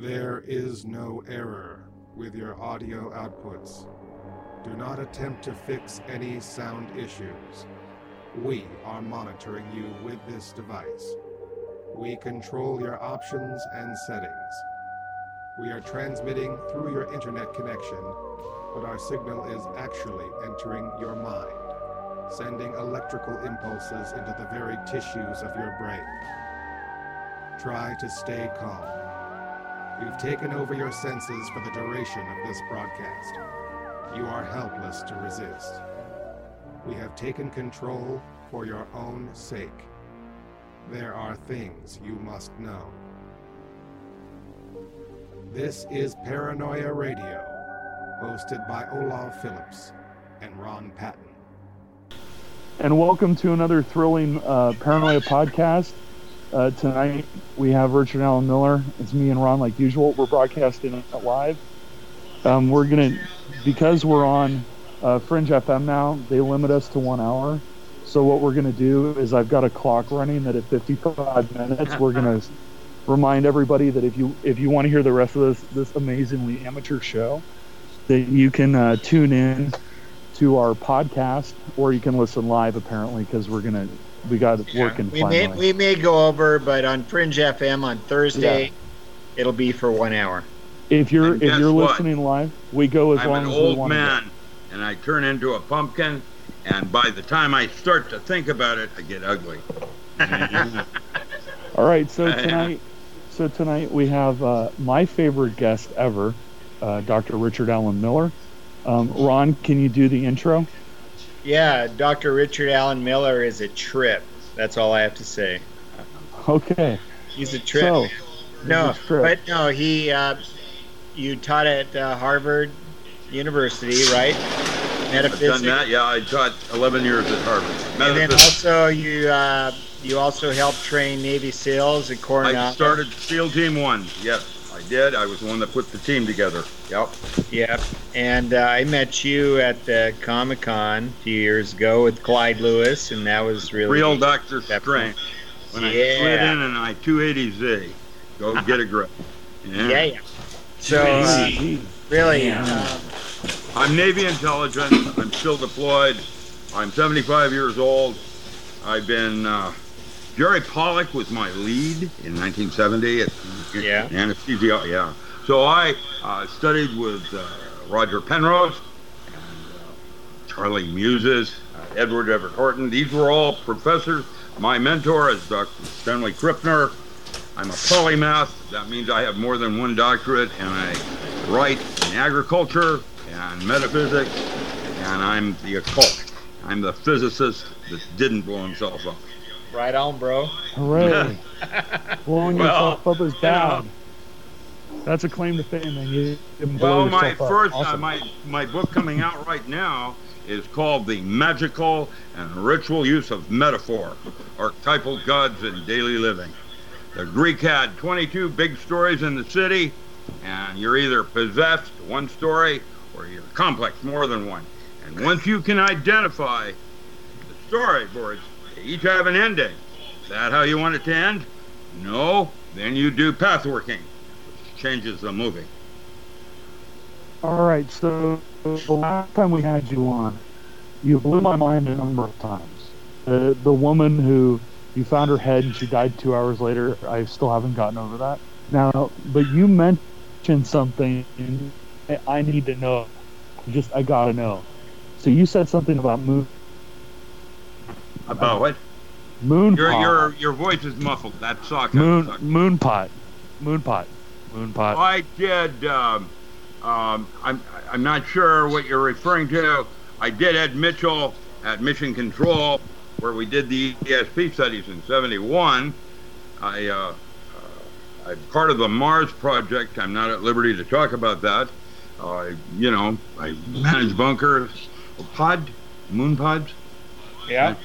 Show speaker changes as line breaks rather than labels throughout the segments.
There is no error with your audio outputs. Do not attempt to fix any sound issues. We are monitoring you with this device. We control your options and settings. We are transmitting through your internet connection, but our signal is actually entering your mind, sending electrical impulses into the very tissues of your brain. Try to stay calm. We've taken over your senses for the duration of this broadcast. You are helpless to resist. We have taken control for your own sake. There are things you must know. This is Paranoia Radio, hosted by Olaf Phillips and Ron Patton.
and welcome to another thrilling uh, Paranoia podcast. Uh, tonight we have Richard Allen Miller. It's me and Ron, like usual. We're broadcasting live. Um, we're gonna because we're on uh, Fringe FM now. They limit us to one hour. So what we're gonna do is I've got a clock running that at 55 minutes we're gonna remind everybody that if you if you want to hear the rest of this this amazingly amateur show, that you can uh, tune in to our podcast or you can listen live apparently because we're gonna we got it working
We may we may go over, but on Fringe FM on Thursday, it'll be for one hour.
if you're
And
if you're
what?
listening live, we go as
I'm
long
an
as we
old
want
man, and I turn into a pumpkin, and by the time I start to think about it, I get ugly.
All right, so tonight, so tonight we have uh, my favorite guest ever, uh, Dr. Richard Allen Miller. Um, Ron, can you do the intro?
Yeah, Dr. Richard Allen Miller is a trip. That's all I have to say.
Okay.
He's a trip.
So,
no,
a trip.
but no, he uh, you taught at uh, Harvard University, right? Metaphysics.
I've done that. Yeah, I taught 11 years at Harvard.
And then also you uh, you also helped train Navy SEALs at Coronado.
I started SEAL Team One. Yes, I did. I was the one that put the team together. Yep.
Yep. And uh, I met you at the Comic Con a few years ago with Clyde Lewis, and that was really
Real Doctor
That-
Strange. When I slid in and I 280Z, go get a grip.
Yeah, yeah. So uh,
Gee,
really,
Yeah.
uh,
I'm Navy intelligence. I'm still deployed. I'm 75 years old. I've been. Jerry Pollack was my lead in 1970 at
Yeah.
anesthesia. Yeah. So I uh, studied with uh, Roger Penrose, and, uh, Charlie Muses, uh, Edward Everett Horton. These were all professors. My mentor is Dr. Stanley Krippner. I'm a polymath. That means I have more than one doctorate, and I write in agriculture and metaphysics, and I'm the occult. I'm the physicist that didn't blow himself up.
Right on, bro.
hooray! Blowing
Well,
yourself up is bad. That's a claim to fame, man. You
Well, my
yourself up.
first, uh, my my book coming out right now is called "The Magical and Ritual Use of Metaphor: Archetypal Gods in Daily Living." The Greek had 22 big stories in the city, and you're either possessed, one story, or you're complex, more than one. And once you can identify the storyboards, each have an ending. Is that how you want it to end? No. Then you do pathworking, which changes the movie.
All right, so the last time we had you on, you blew my mind a number of times. The the woman who you found her head and she died two hours later. I still haven't gotten over that. Now, but you mentioned something I- need to know. Just I gotta know. So you said something about moon
About what?
moon
Your
pot.
your your voice is muffled. That sucks.
moon
That sucks.
moon pot, moon pot, moon pot.
I did. Um, um, I'm I'm not sure what you're referring to. I did Ed Mitchell at Mission Control, where we did the ESP studies in '71. I uh, uh, I'm part of the Mars project. I'm not at liberty to talk about that. Uh, you know, I manage bunkers, pod, moon pods.
Yeah.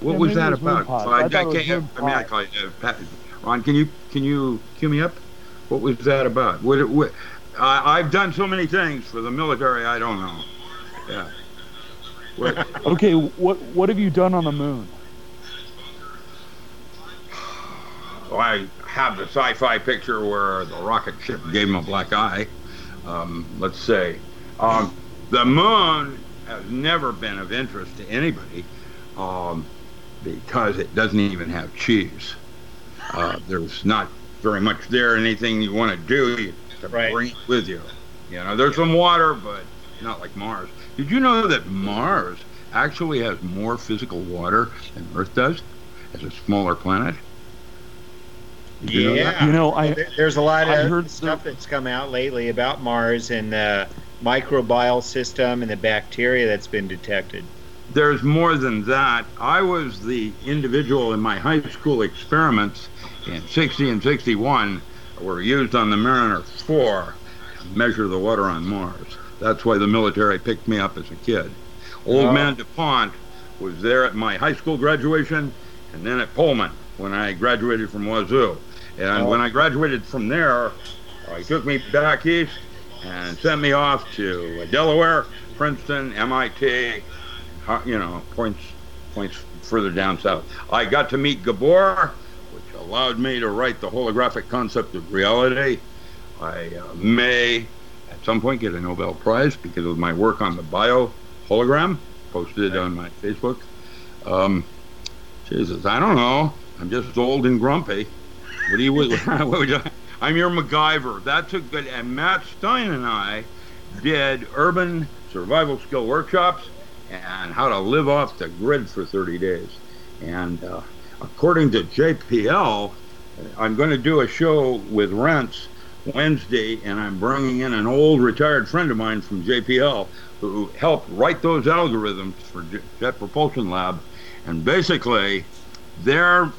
What
Yeah,
was that
was
about? Well,
I thought it
can't- I mean, I call it, uh, Pat, Ron, can you can you cue me up? What was that about? What, what, I, I've done so many things for the military. I don't know. Yeah. What,
Okay, what what have you done on the moon?
I have the sci-fi picture where the rocket ship gave him a black eye. Um, let's say um, the moon has never been of interest to anybody um, because it doesn't even have cheese. Uh, there's not very much there. Anything you want to do, you have to
Right.
bring it with you. You know, there's some water, but not like Mars. Did you know that Mars actually has more physical water than Earth does as a smaller planet? Did you know?
Yeah.
You know, I
There's a lot
I
of
heard
stuff that's come out lately about Mars and the microbial system and the bacteria that's been detected.
There's more than that. I was the individual in my high school experiments in 60 and 61 were used on the Mariner 4 to measure the water on Mars. That's why the military picked me up as a kid. Old
Oh.
man DuPont was there at my high school graduation and then at Pullman when I graduated from Wazoo. And
Oh.
when I graduated from there, he took me back east and sent me off to Delaware, Princeton, MIT, you know, points points further down south. I got to meet Gabor, which allowed me to write the holographic concept of reality. I uh, may at some point get a Nobel Prize because of my work on the bio hologram posted on my Facebook. Um, Jesus, I don't know. I'm just old and grumpy. What do you? what would you I'm your MacGyver. That's a good. And Matt Stein and I did urban survival skill workshops and how to live off the grid for 30 days. And uh, according to JPL, I'm going to do a show with Rents Wednesday, and I'm bringing in an old retired friend of mine from JPL who helped write those algorithms for Jet Propulsion Lab. And basically, their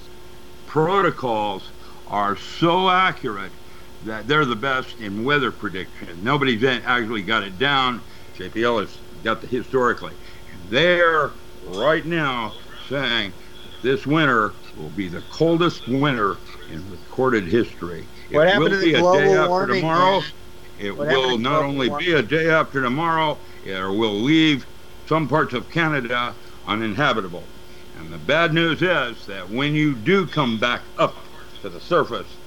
protocols are so accurate that they're the best in weather prediction. Nobody's actually got it down. JPL has got the historically. And they're right now saying this winter will be the coldest winter in recorded history.
What
it
happened
will
to the
be a day after tomorrow.
man?
It
What
will not only
warming?
be a day after tomorrow, it will leave some parts of Canada uninhabitable. And the bad news is that when you do come back up to the surface,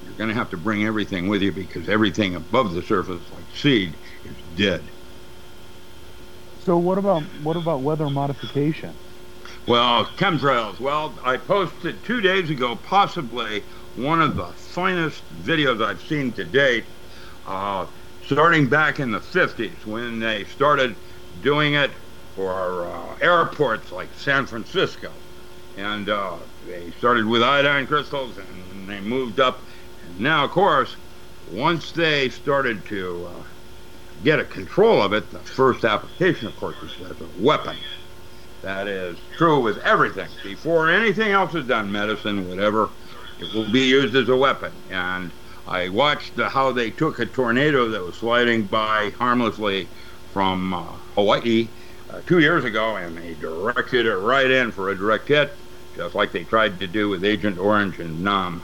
you're going to have to bring everything with you because everything above the surface, like seed, is dead.
So what about what about weather modification?
Well, chemtrails. Well, I posted two days ago, possibly one of the finest videos I've seen to date, uh, starting back in the 50s when they started doing it for uh, airports like San Francisco. And uh, they started with iodine crystals and they moved up. And now, of course, once they started to uh, get a control of it, the first application, of course, is as a weapon. That is true with everything. Before anything else is done, medicine, whatever, it will be used as a weapon. And I watched how they took a tornado that was sliding by harmlessly from uh, Hawaii uh, two years ago, and they directed it right in for a direct hit, just like they tried to do with Agent Orange and Nam.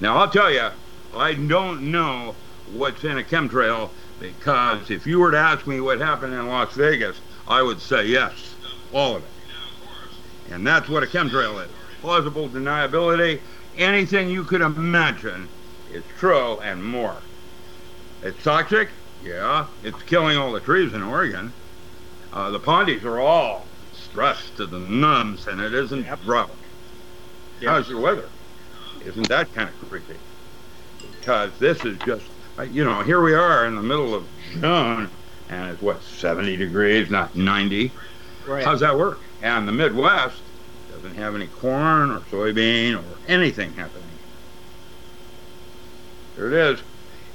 Now, I'll tell you, I don't know what's in a chemtrail because if you were to ask me what happened in Las Vegas, I would say yes, all of it. And that's what a chemtrail is plausible deniability. Anything you could imagine is true and more. It's toxic? Yeah. It's killing all the trees in Oregon. Uh, the pondies are all stressed to the numbs, and it isn't
Yep.
rough.
Yep.
How's your weather? Isn't that kind of creepy? Because this is just, you know, here we are in the middle of June, and it's what, 70 degrees, not 90.
Right.
How's that work? And the Midwest doesn't have any corn or soybean or anything happening. There it is.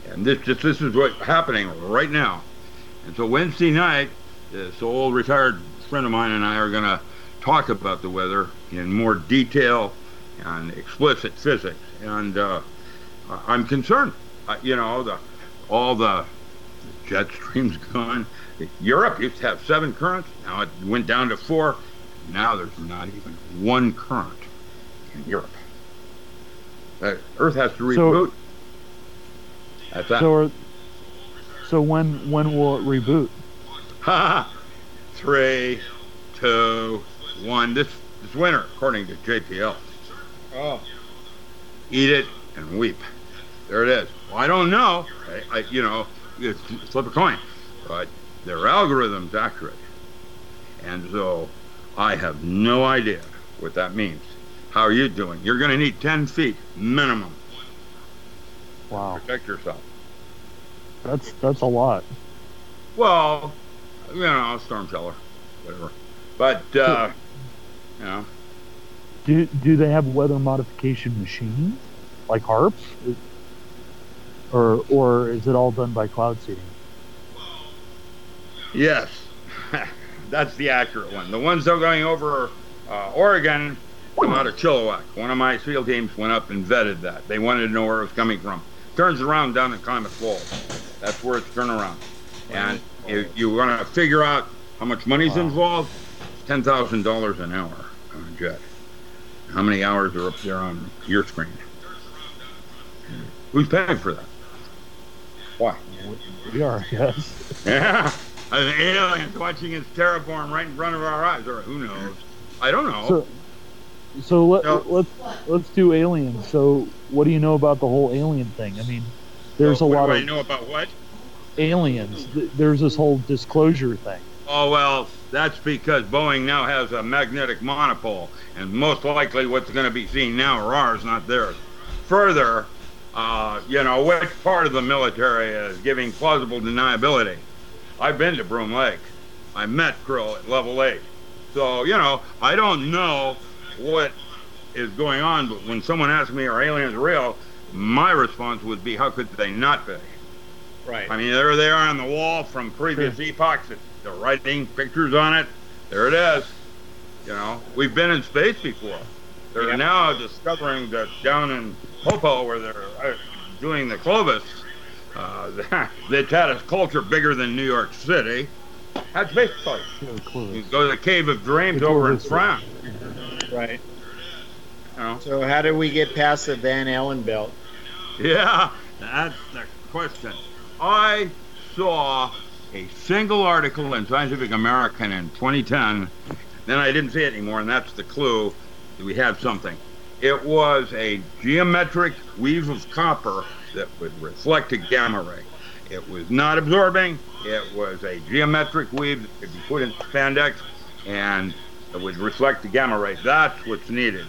And this, this, this is what's happening right now. And so Wednesday night, this old retired friend of mine and I are going to talk about the weather in more detail and explicit physics. And uh, I'm concerned. Uh, you know, the all the jet streams gone. Europe used to have seven currents. Now it went down to four. Now there's not even one current in Europe. Uh, Earth has to reboot. That's that.
So are, so when when will it reboot?
Three, two, one. This this winter, according to JPL.
Oh.
eat it, and weep. There it is. Well, I don't know. I, I you know, it's, flip a coin, but their algorithm's accurate, and so I have no idea what that means. How are you doing? You're going to need 10 feet minimum.
Wow.
Protect yourself.
That's that's a lot.
Well, you know, storm cellar, whatever. But uh, you know,
Do do they have weather modification machines like harps, or or is it all done by cloud seeding?
yes, that's the accurate one. The ones that are going over uh, Oregon come out of Chilliwack. One of my SEAL teams went up and vetted that. They wanted to know where it was coming from. Turns around down in Klamath Falls. That's where it's turning around. And if you want to figure out how much money's
Wow.
involved, ten thousand dollars an hour on a jet. How many hours are up there on your screen? Who's paying for that? Why?
We are, I guess.
Yeah, an aliens watching us terraform right in front of our eyes, or who knows? I don't know.
So, so let,
No.
let's let's do aliens. So, what do you know about the whole alien thing? I mean, there's
So
a
what
lot
do
of
I know about what?
aliens. There's this whole disclosure thing.
Oh well, that's because Boeing now has a magnetic monopole, and most likely what's going to be seen now are ours, not theirs. Further, uh, you know, which part of the military is giving plausible deniability? I've been to Groom Lake. I met Krill at level eight. So, you know, I don't know what is going on, but when someone asks me, are aliens real? My response would be, how could they not be?
Right.
I mean, there they are on the wall from previous epochs. They're writing pictures on it. There it is. You know, we've been in space before. They're
Yeah.
now discovering that down in Popo, where they're uh, doing the Clovis, uh, that had a culture bigger than New York City. That's space place.
Sure,
You go to the Cave of Dreams
The
over in France.
Right.
You know?
So how did we get past the Van Allen belt?
Yeah, that's the question. I saw a single article in Scientific American in 2010. Then I didn't see it anymore, and that's the clue. that We have something. It was a geometric weave of copper that would reflect a gamma ray. It was not absorbing. It was a geometric weave that could be put in spandex, and it would reflect the gamma ray. That's what's needed.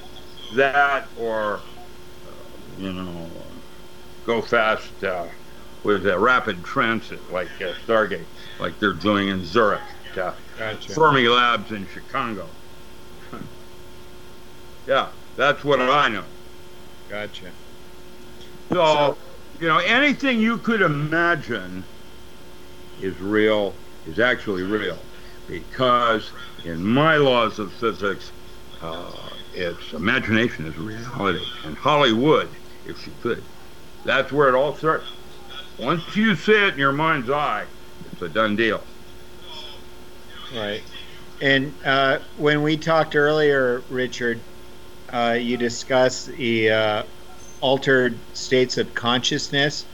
That or, uh, you know, go fast uh, with a rapid transit like uh, Stargate, like they're doing in Zurich, uh,
Gotcha.
Fermi Labs in Chicago. yeah, that's what I know.
Gotcha.
So, you know, anything you could imagine is real, is actually real. Because in my laws of physics, uh, it's imagination is reality. And Hollywood, if she could, that's where it all starts. Once you see it in your mind's eye, it's a done deal.
Right. And uh, when we talked earlier, Richard, uh, you discuss the uh, altered states of consciousness.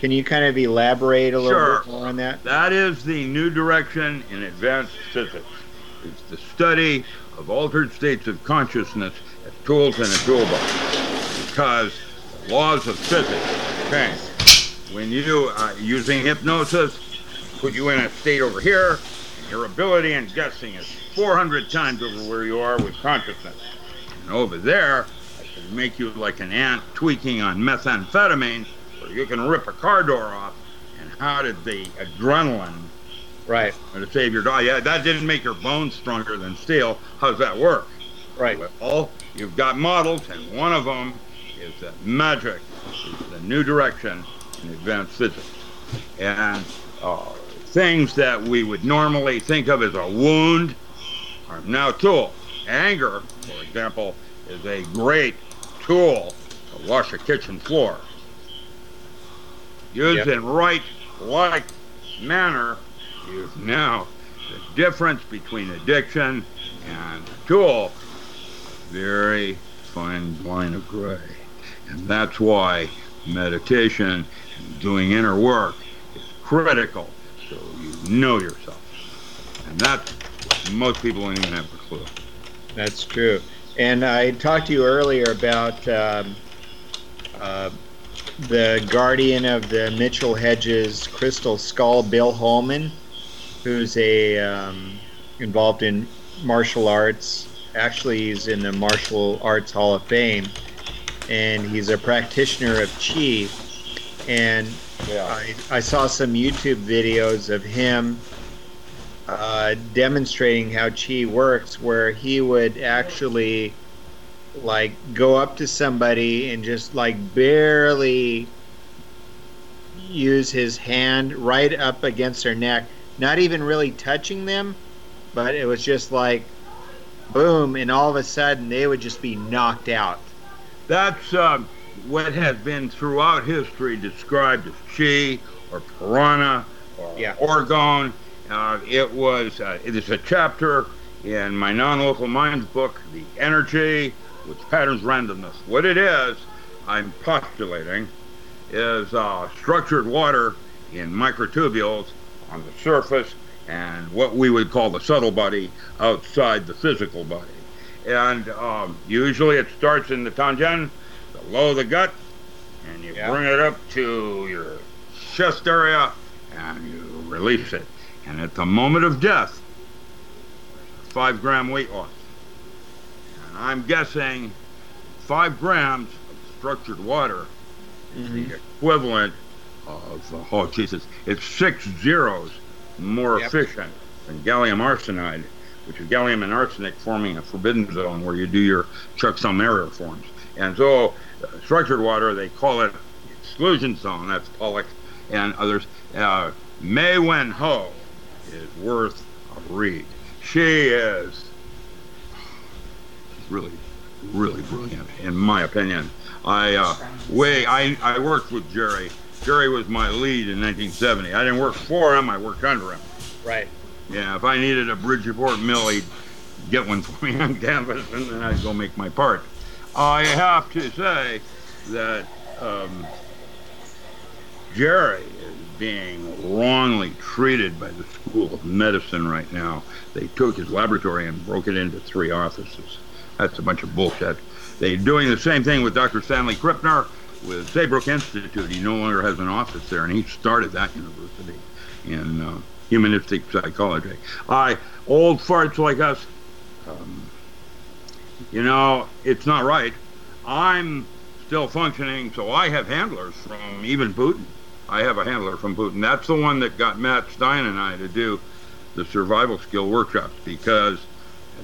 Can you kind of elaborate a little
Sure.
bit more on that?
That is the new direction in advanced physics. It's the study of altered states of consciousness as tools in a toolbox. Because the laws of physics change. When you uh, using hypnosis, put you in a state over here, your ability in guessing is 400 times over where you are with consciousness. Over there, I can make you like an ant tweaking on methamphetamine, where you can rip a car door off. And how did the adrenaline
Right.
to save your dog? Yeah, that didn't make your bones stronger than steel. How's that work?
Right.
Well, you've got models, and one of them is that magic is the new direction in advanced physics. And uh, things that we would normally think of as a wound are now tools. Anger, for example, is a great tool to wash a kitchen floor. Used
Yep.
in right, like manner, is now the difference between addiction and tool very fine line of gray. And that's why meditation and doing inner work is critical so you know yourself. And that's what most people don't even have a clue.
That's true. And I talked to you earlier about um, uh, the guardian of the Mitchell Hedges Crystal Skull, Bill Homann, who's a um, involved in martial arts. Actually, he's in the Martial Arts Hall of Fame, and he's a practitioner of chi. And I, I saw some YouTube videos of him uh, demonstrating how chi works, where he would actually like go up to somebody and just like barely use his hand right up against their neck, not even really touching them, but it was just like boom, and all of a sudden they would just be knocked out.
That's um, what has been throughout history described as chi or prana or
Yeah.
orgone. Uh, it was uh, it is a chapter in my non-local minds book, The Energy with Patterns Randomness. What it is, I'm postulating, is uh, structured water in microtubules on the surface and what we would call the subtle body outside the physical body. And um, usually it starts in the tanden, below the gut, and you
Yeah.
bring it up to your chest area and you release it. And at the moment of death, five gram weight loss. And I'm guessing five grams of structured water is the equivalent of, uh, oh Jesus, it's six zeros more
Yep.
efficient than gallium arsenide, which is gallium and arsenic forming a forbidden zone where you do your checksum area forms. And so, uh, structured water, they call it exclusion zone. That's Pollack and others. Uh, Mae-Wan Ho is worth a read. She is really, really brilliant, in my opinion. I uh, way I, I worked with Jerry. Jerry was my lead in 1970. I didn't work for him. I worked under him.
Right.
Yeah, if I needed a Bridgeport mill, he'd get one for me on canvas, and then I'd go make my part. I have to say that um, Jerry being wrongly treated by the School of Medicine right now. They took his laboratory and broke it into three offices. That's a bunch of bullshit. They're doing the same thing with Dr. Stanley Krippner with Saybrook Institute. He no longer has an office there, and he started that university in uh, humanistic psychology. I old farts like us, um, you know, it's not right. I'm still functioning, so I have handlers from even Putin. I have a handler from Putin. That's the one that got Matt Stein and I to do the survival skill workshops because,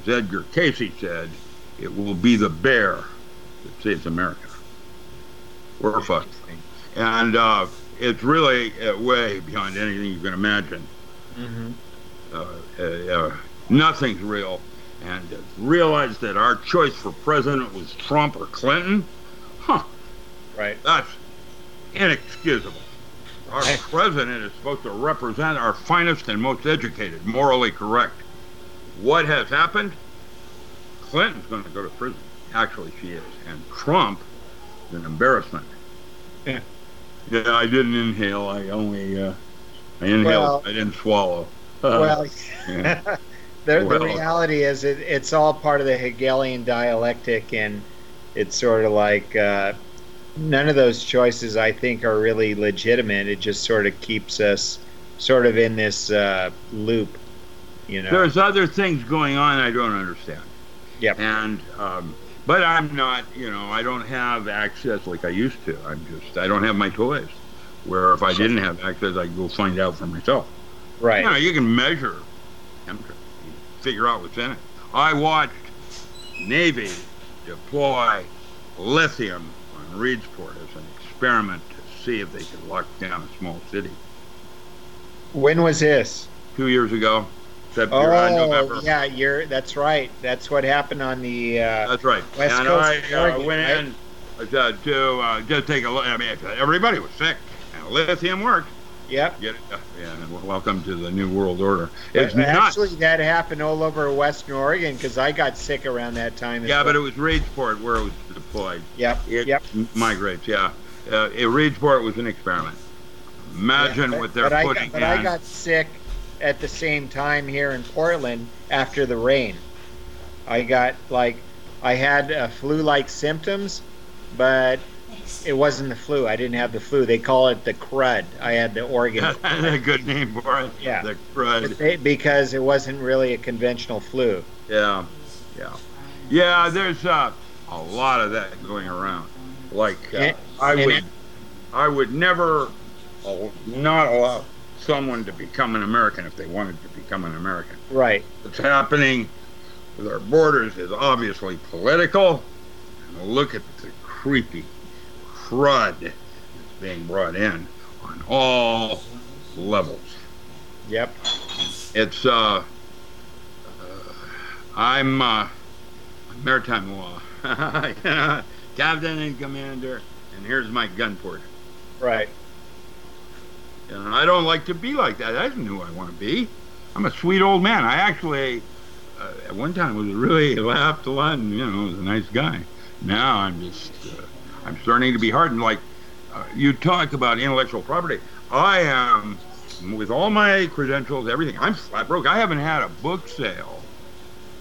as Edgar Cayce said, it will be the bear that saves America. We're fucked. And uh, it's really uh, way beyond anything you can imagine.
Mm-hmm.
Uh, uh, uh, nothing's real. And to realize that our choice for president was Trump or Clinton, huh,
Right.
that's inexcusable. Our
Right.
president is supposed to represent our finest and most educated, morally correct. What has happened? Clinton's going to go to prison. Actually, she is. And Trump is an embarrassment.
Yeah.
Yeah, I didn't inhale. I only, uh, I inhaled.
Well-
I didn't swallow.
Well,
yeah.
the, the reality is it, it's all part of the Hegelian dialectic, and it's sort of like uh, none of those choices I think are really legitimate. It just sort of keeps us sort of in this uh, loop, you know.
There's other things going on I don't understand.
Yeah,
And um, but I'm not, you know, I don't have access like I used to. I'm just I don't have my toys. Where if I didn't have access, I'd go find out for myself.
right.
You know, you can measure temperature, figure out what's in it. I watched Navy deploy lithium on Reedsport as an experiment to see if they could lock down a small city.
When was this?
Two years ago, September, November.
Oh, yeah, you're. That's right. That's what happened on the. Uh,
That's right.
West
and
Coast
I uh, went
right?
in uh, to uh, just take a look. I mean, everybody was sick, and lithium worked.
Yep.
Get it? Yeah, and welcome to the new world order. It's not.
actually, that happened all over Western Oregon because I got sick around that time.
Yeah, but it was Reedsport where it was deployed.
Yep.
It
Yep.
migrates. Yeah, uh, it, was an experiment. Imagine
Yeah, but-
what they're
but I
putting
got, but
in.
I got sick at the same time here in Portland after the rain. I got like I had uh, flu-like symptoms, but it wasn't the flu. I didn't have the flu. They call it the crud. I had the organ.
That's a good name for it.
Yeah.
The crud.
They- because it wasn't really a conventional flu.
Yeah, yeah, yeah. There's uh, a lot of that going around. Like uh,
And-
I
and
would,
it-
I would never, al- not allow someone to become an American if they wanted to become an American.
Right.
What's happening with our borders is obviously political. And look at the creepy crud that's being brought in on all levels.
Yep.
It's uh, uh I'm uh, maritime law, captain and commander, and here's my gun port.
Right.
And I don't like to be like that. That's who I want to be. I'm a sweet old man. I actually, uh, at one time, was really laughed a lot and, you know, was a nice guy. Now I'm just, uh, I'm starting to be hardened. Like, uh, you talk about intellectual property. I am, with all my credentials, everything, I'm flat broke. I haven't had a book sale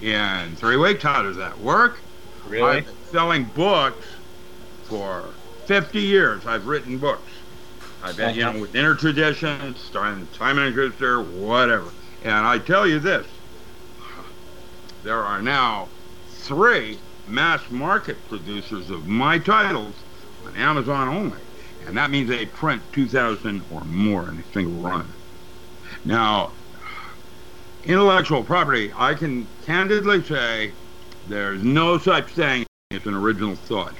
in three weeks. How does that work?
Really?
I've been selling books for 50 years. I've written books. I've been, you know, with inner traditions, starting Simon and Schuster, whatever. And I tell you this: there are now three mass market producers of my titles on Amazon only, and that means they print 2,000 or more in a single run. Now, intellectual property, I can candidly say there's no such thing as an original thought.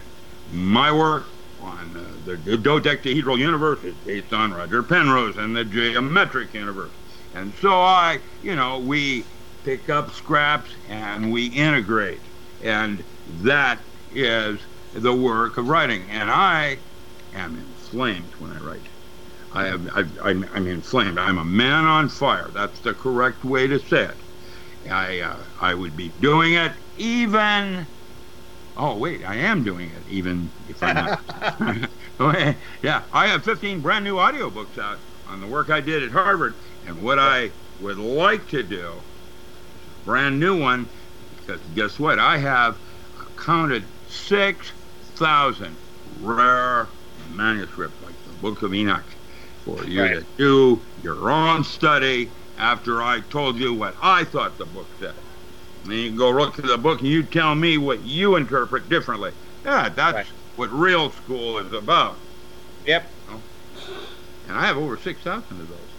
My work on uh, the dodecahedral universe is based on Roger Penrose and the geometric universe. And so I, you know, we pick up scraps and we integrate. And that is the work of writing. And I am inflamed when I write. I have, I've, I'm, I'm inflamed. I'm a man on fire. That's the correct way to say it. I, uh, I would be doing it even. Oh wait, I am doing it even if I'm not. Yeah, I have 15 brand new audiobooks out on the work I did at Harvard, and what I would like to do, brand new one, because guess what? I have counted 6,000 rare manuscripts, like the Book of Enoch, for you
Right.
to do your own study after I told you what I thought the book said. And you can go look at the book and you tell me what you interpret differently. Yeah, that's
Right.
what real school is about.
Yep.
And I have over 6,000 of those.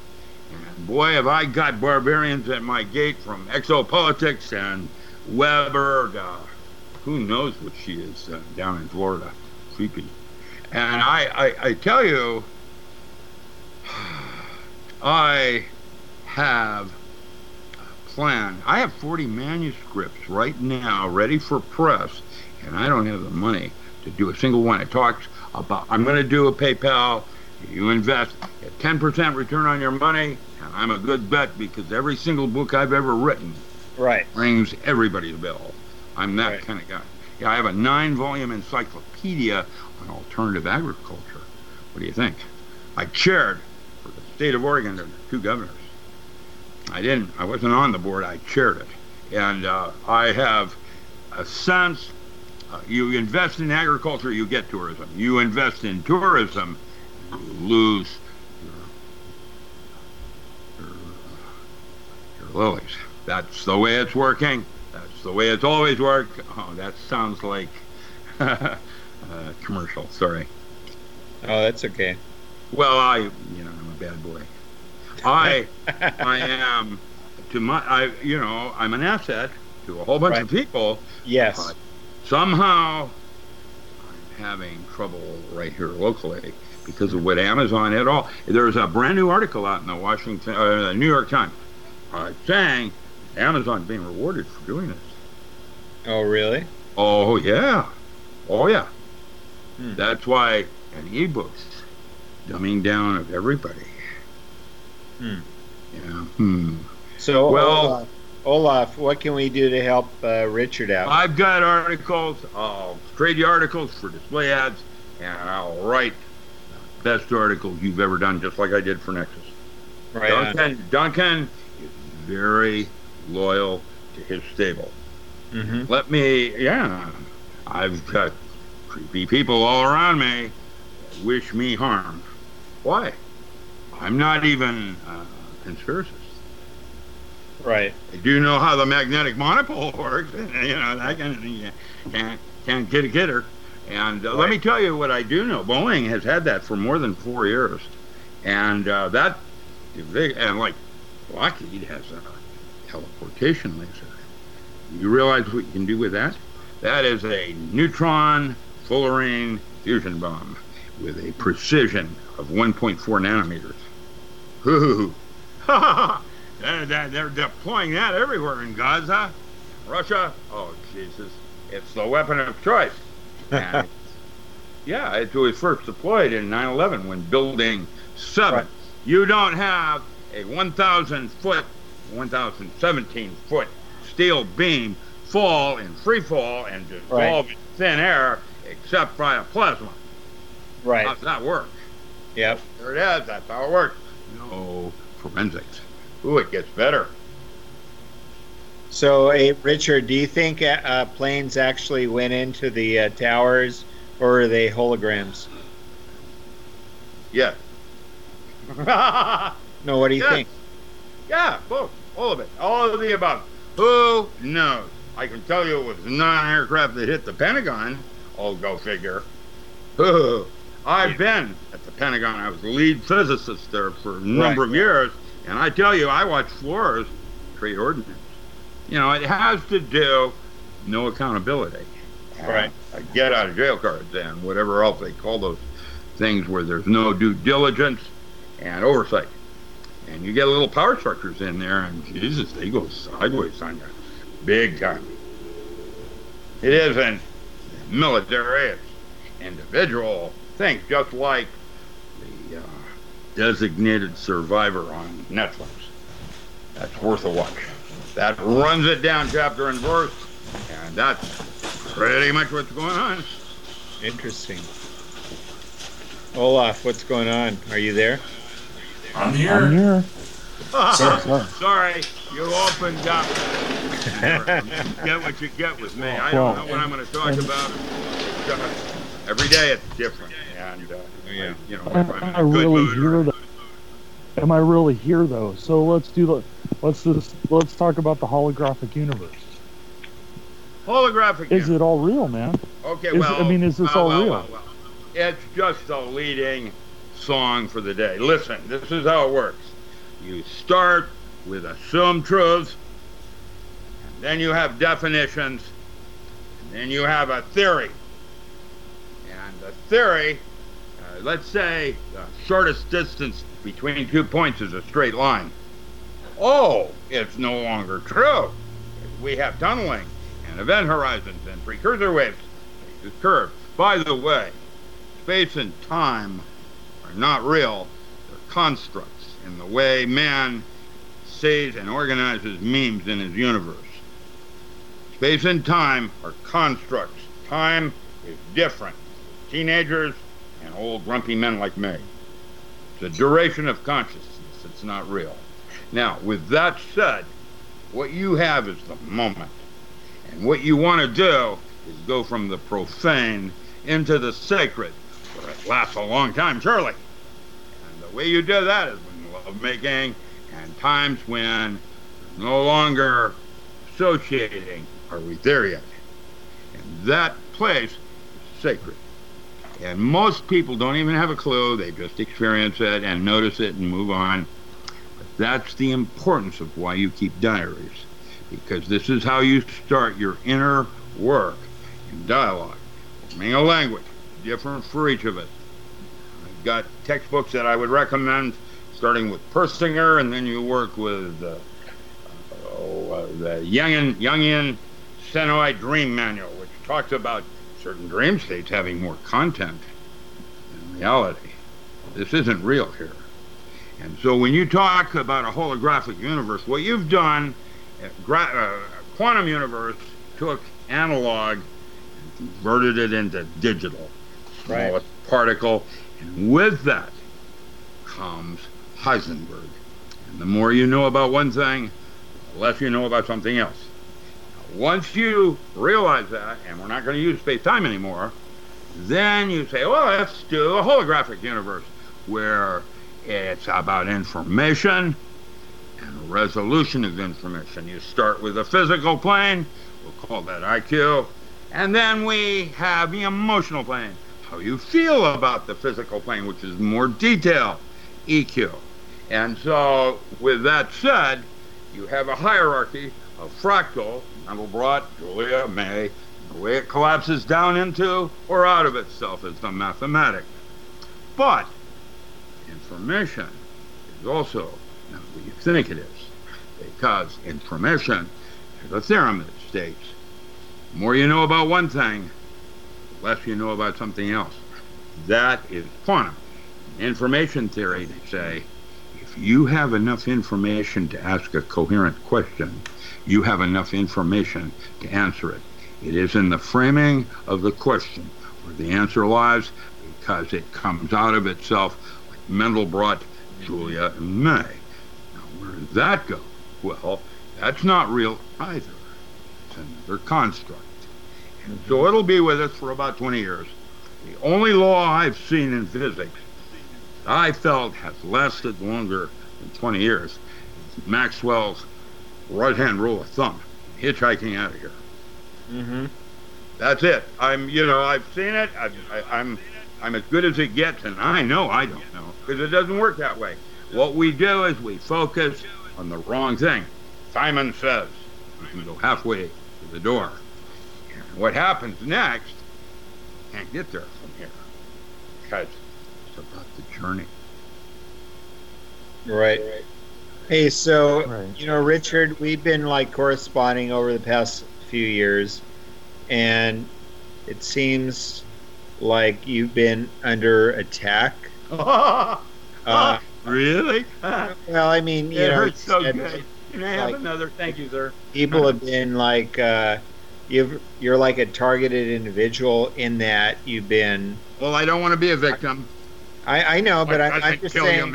And boy, have I got barbarians at my gate from exopolitics and Weber to who knows what she is uh, down in Florida. Creepy. And I, I, I tell you, I have a plan. I have 40 manuscripts right now ready for press, and I don't have the money to do a single one. It talks about I'm going to do a PayPal. You invest at 10% return on your money, and I'm a good bet because every single book I've ever written
Right.
rings everybody's bell. I'm that
Right.
kind of guy. Yeah, I have a nine-volume encyclopedia on alternative agriculture. What do you think? I chaired for the state of Oregon the two governors. I didn't. I wasn't on the board. I chaired it, and uh, I have a sense. Uh, you invest in agriculture, you get tourism. You invest in tourism, you lose your, your, your lilies. That's the way it's working. That's the way it's always worked. Oh, that sounds like a commercial. Sorry.
Oh, that's okay.
Well, I, you know, I'm a bad boy. I, I am to my, I, you know, I'm an asset to a whole bunch of people.
Yes.
Somehow, I'm having trouble right here locally because of what Amazon et all. There's a brand new article out in the Washington, uh, the New York Times, uh, saying Amazon's being rewarded for doing this.
Oh, really?
Oh yeah, oh yeah.
Hmm.
That's why an e-book's dumbing down of everybody.
Hmm.
Yeah. Hmm.
So,
Well-
Olaf, Olaf, what can we do to help uh, Richard out?
I've got articles. I'll trade you articles for display ads, and I'll write the best articles you've ever done, just like I did for Nexus.
right.
Duncan, Duncan is very loyal to his stable.
Mhm.
Let me, yeah, I've got creepy people all around me wish me harm. Why? I'm not even a conspiracist.
Right.
I do know how the magnetic monopole works. you know, that can, you can't, can't get a kidder. And uh, let me tell you what I do know. Boeing has had that for more than four years. And uh, that, and like Lockheed has a teleportation laser. You realize what you can do with that? That is a neutron fullerene fusion bomb with a precision of 1.4 nanometers. Hoo they're, they're, deploying that everywhere in Gaza, Russia. Oh, Jesus. It's the weapon of choice. Yeah, it was first deployed in 9 11 when building 7.
Right.
You don't have a 1,000 foot, 1,017 foot steel beam fall in free fall and dissolve in thin air except by a plasma.
Right.
How's that work?
Yep.
There it is. That's how it works. No forensics. Ooh, it gets better.
So, hey, Richard, do you think uh, uh, planes actually went into the uh, towers, or are they holograms?
Yes. yeah,
No, what do you
Yes.
think?
Yeah, both. All of it. All of the above. Who knows? I can tell you it was not an aircraft that hit the Pentagon. Oh, go figure. I've been at the Pentagon. I was the lead physicist there for a number
Right.
of years, and I tell you, I watched floors trade ordnance. You know, it has to do no accountability.
Right.
Uh, get out of jail cards and whatever else they call those things where there's no due diligence and oversight. And you get little power structures in there, and Jesus, they go sideways on you, big time. It isn't military; it's individual things, just like the uh, designated survivor on Netflix. That's worth a watch. That runs it down chapter and verse, and that's pretty much what's going on.
Interesting. Olaf, what's going on? Are you there?
I'm here.
I'm
here.
here.
Sorry.
Sorry.
Sorry, you opened up. get what you get with me. I don't know what I'm going to talk
And-
about. Every day it's different, and uh,
Yeah.
you know,
Am
I'm in
I
a good
really
mood
here
or-
though? Am I really here though? So let's do the let's just let's talk about the holographic universe.
holographic.
Is
yeah.
it all real, man?
Okay,
is-
well,
I mean, is this
well,
all
well,
real?
well, well. It's just a leading song for the day. Listen, this is how it works. You start with assumed truths, then you have definitions, then you have a theory. And the theory, uh, let's say the shortest distance between two points is a straight line. Oh, it's no longer true. We have tunneling and event horizons and precursor waves. It's curved. By the way, space and time are not real. They're constructs in the way man sees and organizes memes in his universe. Space and time are constructs. Time is different. Teenagers and old grumpy men like me. It's a duration of consciousness. It's not real. Now, with that said, what you have is the moment. And what you want to do is go from the profane into the sacred, where it lasts a long time, surely. And the way you do that is when lovemaking and times when no longer associating are we there yet. And that place is sacred. And most people don't even have a clue. They just experience it and notice it and move on. But that's the importance of why you keep diaries. Because this is how you start your inner work in dialogue. Forming a language, different for each of us. I've got textbooks that I would recommend, starting with Persinger, and then you work with uh, oh, uh, the Jungian, Jungian Senoi Dream Manual, which talks about certain dream states having more content than reality. This isn't real here. And so when you talk about a holographic universe, what you've done, uh, gra- uh, quantum universe took analog and converted it into digital,
Right.
smallest particle, and with that comes Heisenberg. And the more you know about one thing, the less you know about something else. Once you realize that, and we're not going to use space time anymore, Then you say, well, let's do a holographic universe where it's about information and resolution of information. You start with the physical plane, we'll call that IQ, and then we have the emotional plane, how you feel about the physical plane, which is more detail, EQ. And so, with that said, you have a hierarchy of fractal, Mandelbrot, Julia, May, the way it collapses down into or out of itself is the mathematics. But information is also not what you think it is, because information the theorem states the more you know about one thing, the less you know about something else. That is quantum. Information theory, they say, if you have enough information to ask a coherent question, you have enough information to answer it. It is in the framing of the question where the answer lies because it comes out of itself like Mandelbrot Julia and May. Now, where does that go? Well, that's not real either. It's another construct. So it'll be with us for about 20 years. The only law I've seen in physics that I felt has lasted longer than 20 years is Maxwell's right hand rule of thumb hitchhiking out of here.
Mm-hmm.
That's it. I'm, you know, I've seen it. I, I, I'm, I'm as good as it gets, and I know I don't know because it doesn't work that way. What we do is we focus on the wrong thing. Simon says you can go halfway to the door. And what happens next? Can't get there from here because it's about the journey.
Right. Hey, so
Right.
you know, Richard, we've been like corresponding over the past few years, and it seems like you've been under attack. Uh,
really?
well, I mean, you
it
know,
hurts so
said
good. Can I have
like-
another? Thank you, sir.
people have been like, uh, you've you're like a targeted individual in that you've been.
Well, I don't want to be a victim.
I, I know, but I, I'm just saying.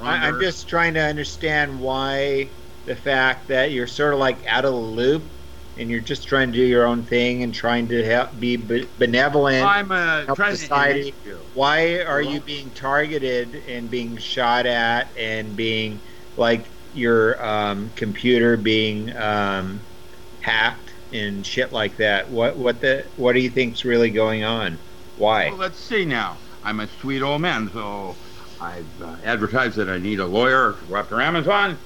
I, I'm just trying to understand why the fact that you're sort of like out of the loop and you're just trying to do your own thing and trying to help be be- benevolent.
I'm uh,
help society. why are you being targeted and being shot at and being like your um, computer being um, hacked and shit like that? What what the what do you think's really going on? Why?
Well, let's see now. I'm a sweet old man, so I've uh, advertised that I need a lawyer to go after Amazon.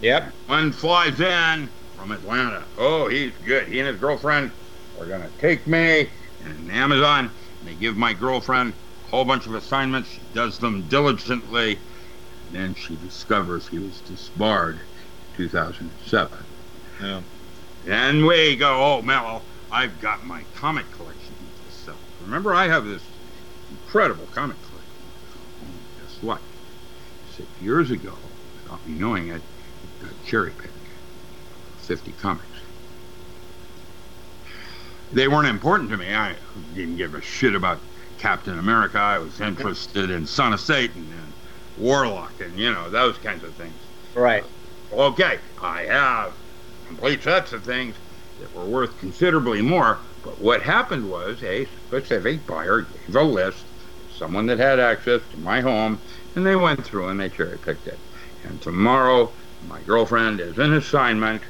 Yep.
One flies in from Atlanta. Oh, he's good. He and his girlfriend are going to take me and Amazon. And they give my girlfriend a whole bunch of assignments. She does them diligently. Then she discovers he was disbarred in 2007.
Yeah.
And we go, oh, Mello, I've got my comic collection to sell. Remember, I have this incredible comic collection. Guess what? Six years ago, without me knowing it, got cherry picked. 50 comics. They weren't important to me. I didn't give a shit about Captain America. I was interested in Son of Satan and Warlock and, you know, those kinds of things.
Right.
Okay, I have complete sets of things that were worth considerably more. But what happened was a specific buyer gave a list someone that had access to my home, and they went through and they cherry picked it. And tomorrow, my girlfriend, as an assignment,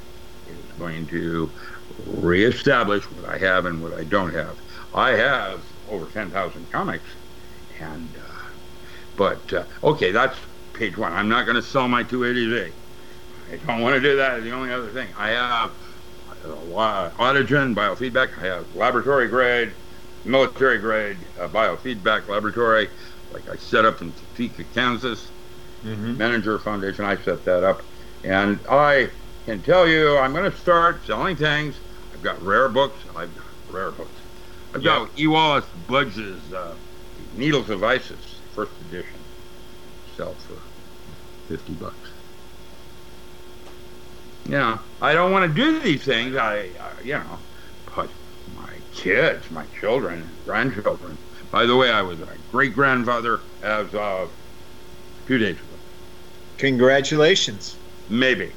is going to reestablish what I have and what I don't have. I have over 10,000 comics, and uh, but uh, okay, that's page one. I'm not going to sell my 280Z. I don't want to do that. The only other thing I have Autogen biofeedback. I have laboratory grade, military grade uh, biofeedback laboratory, like I set up in Topeka, Kansas.
Mm-hmm.
Menninger Foundation. I set that up, and I can tell you, I'm going to start selling things. I've got rare books. I've got rare books. I've got E. Wallis Budge's uh, Needles of Isis, first edition. Sell for fifty bucks. Yeah, I don't want to do these things. I, I, you know, but my kids, my children, grandchildren. By the way, I was a great grandfather as of two days ago.
Congratulations.
Maybe.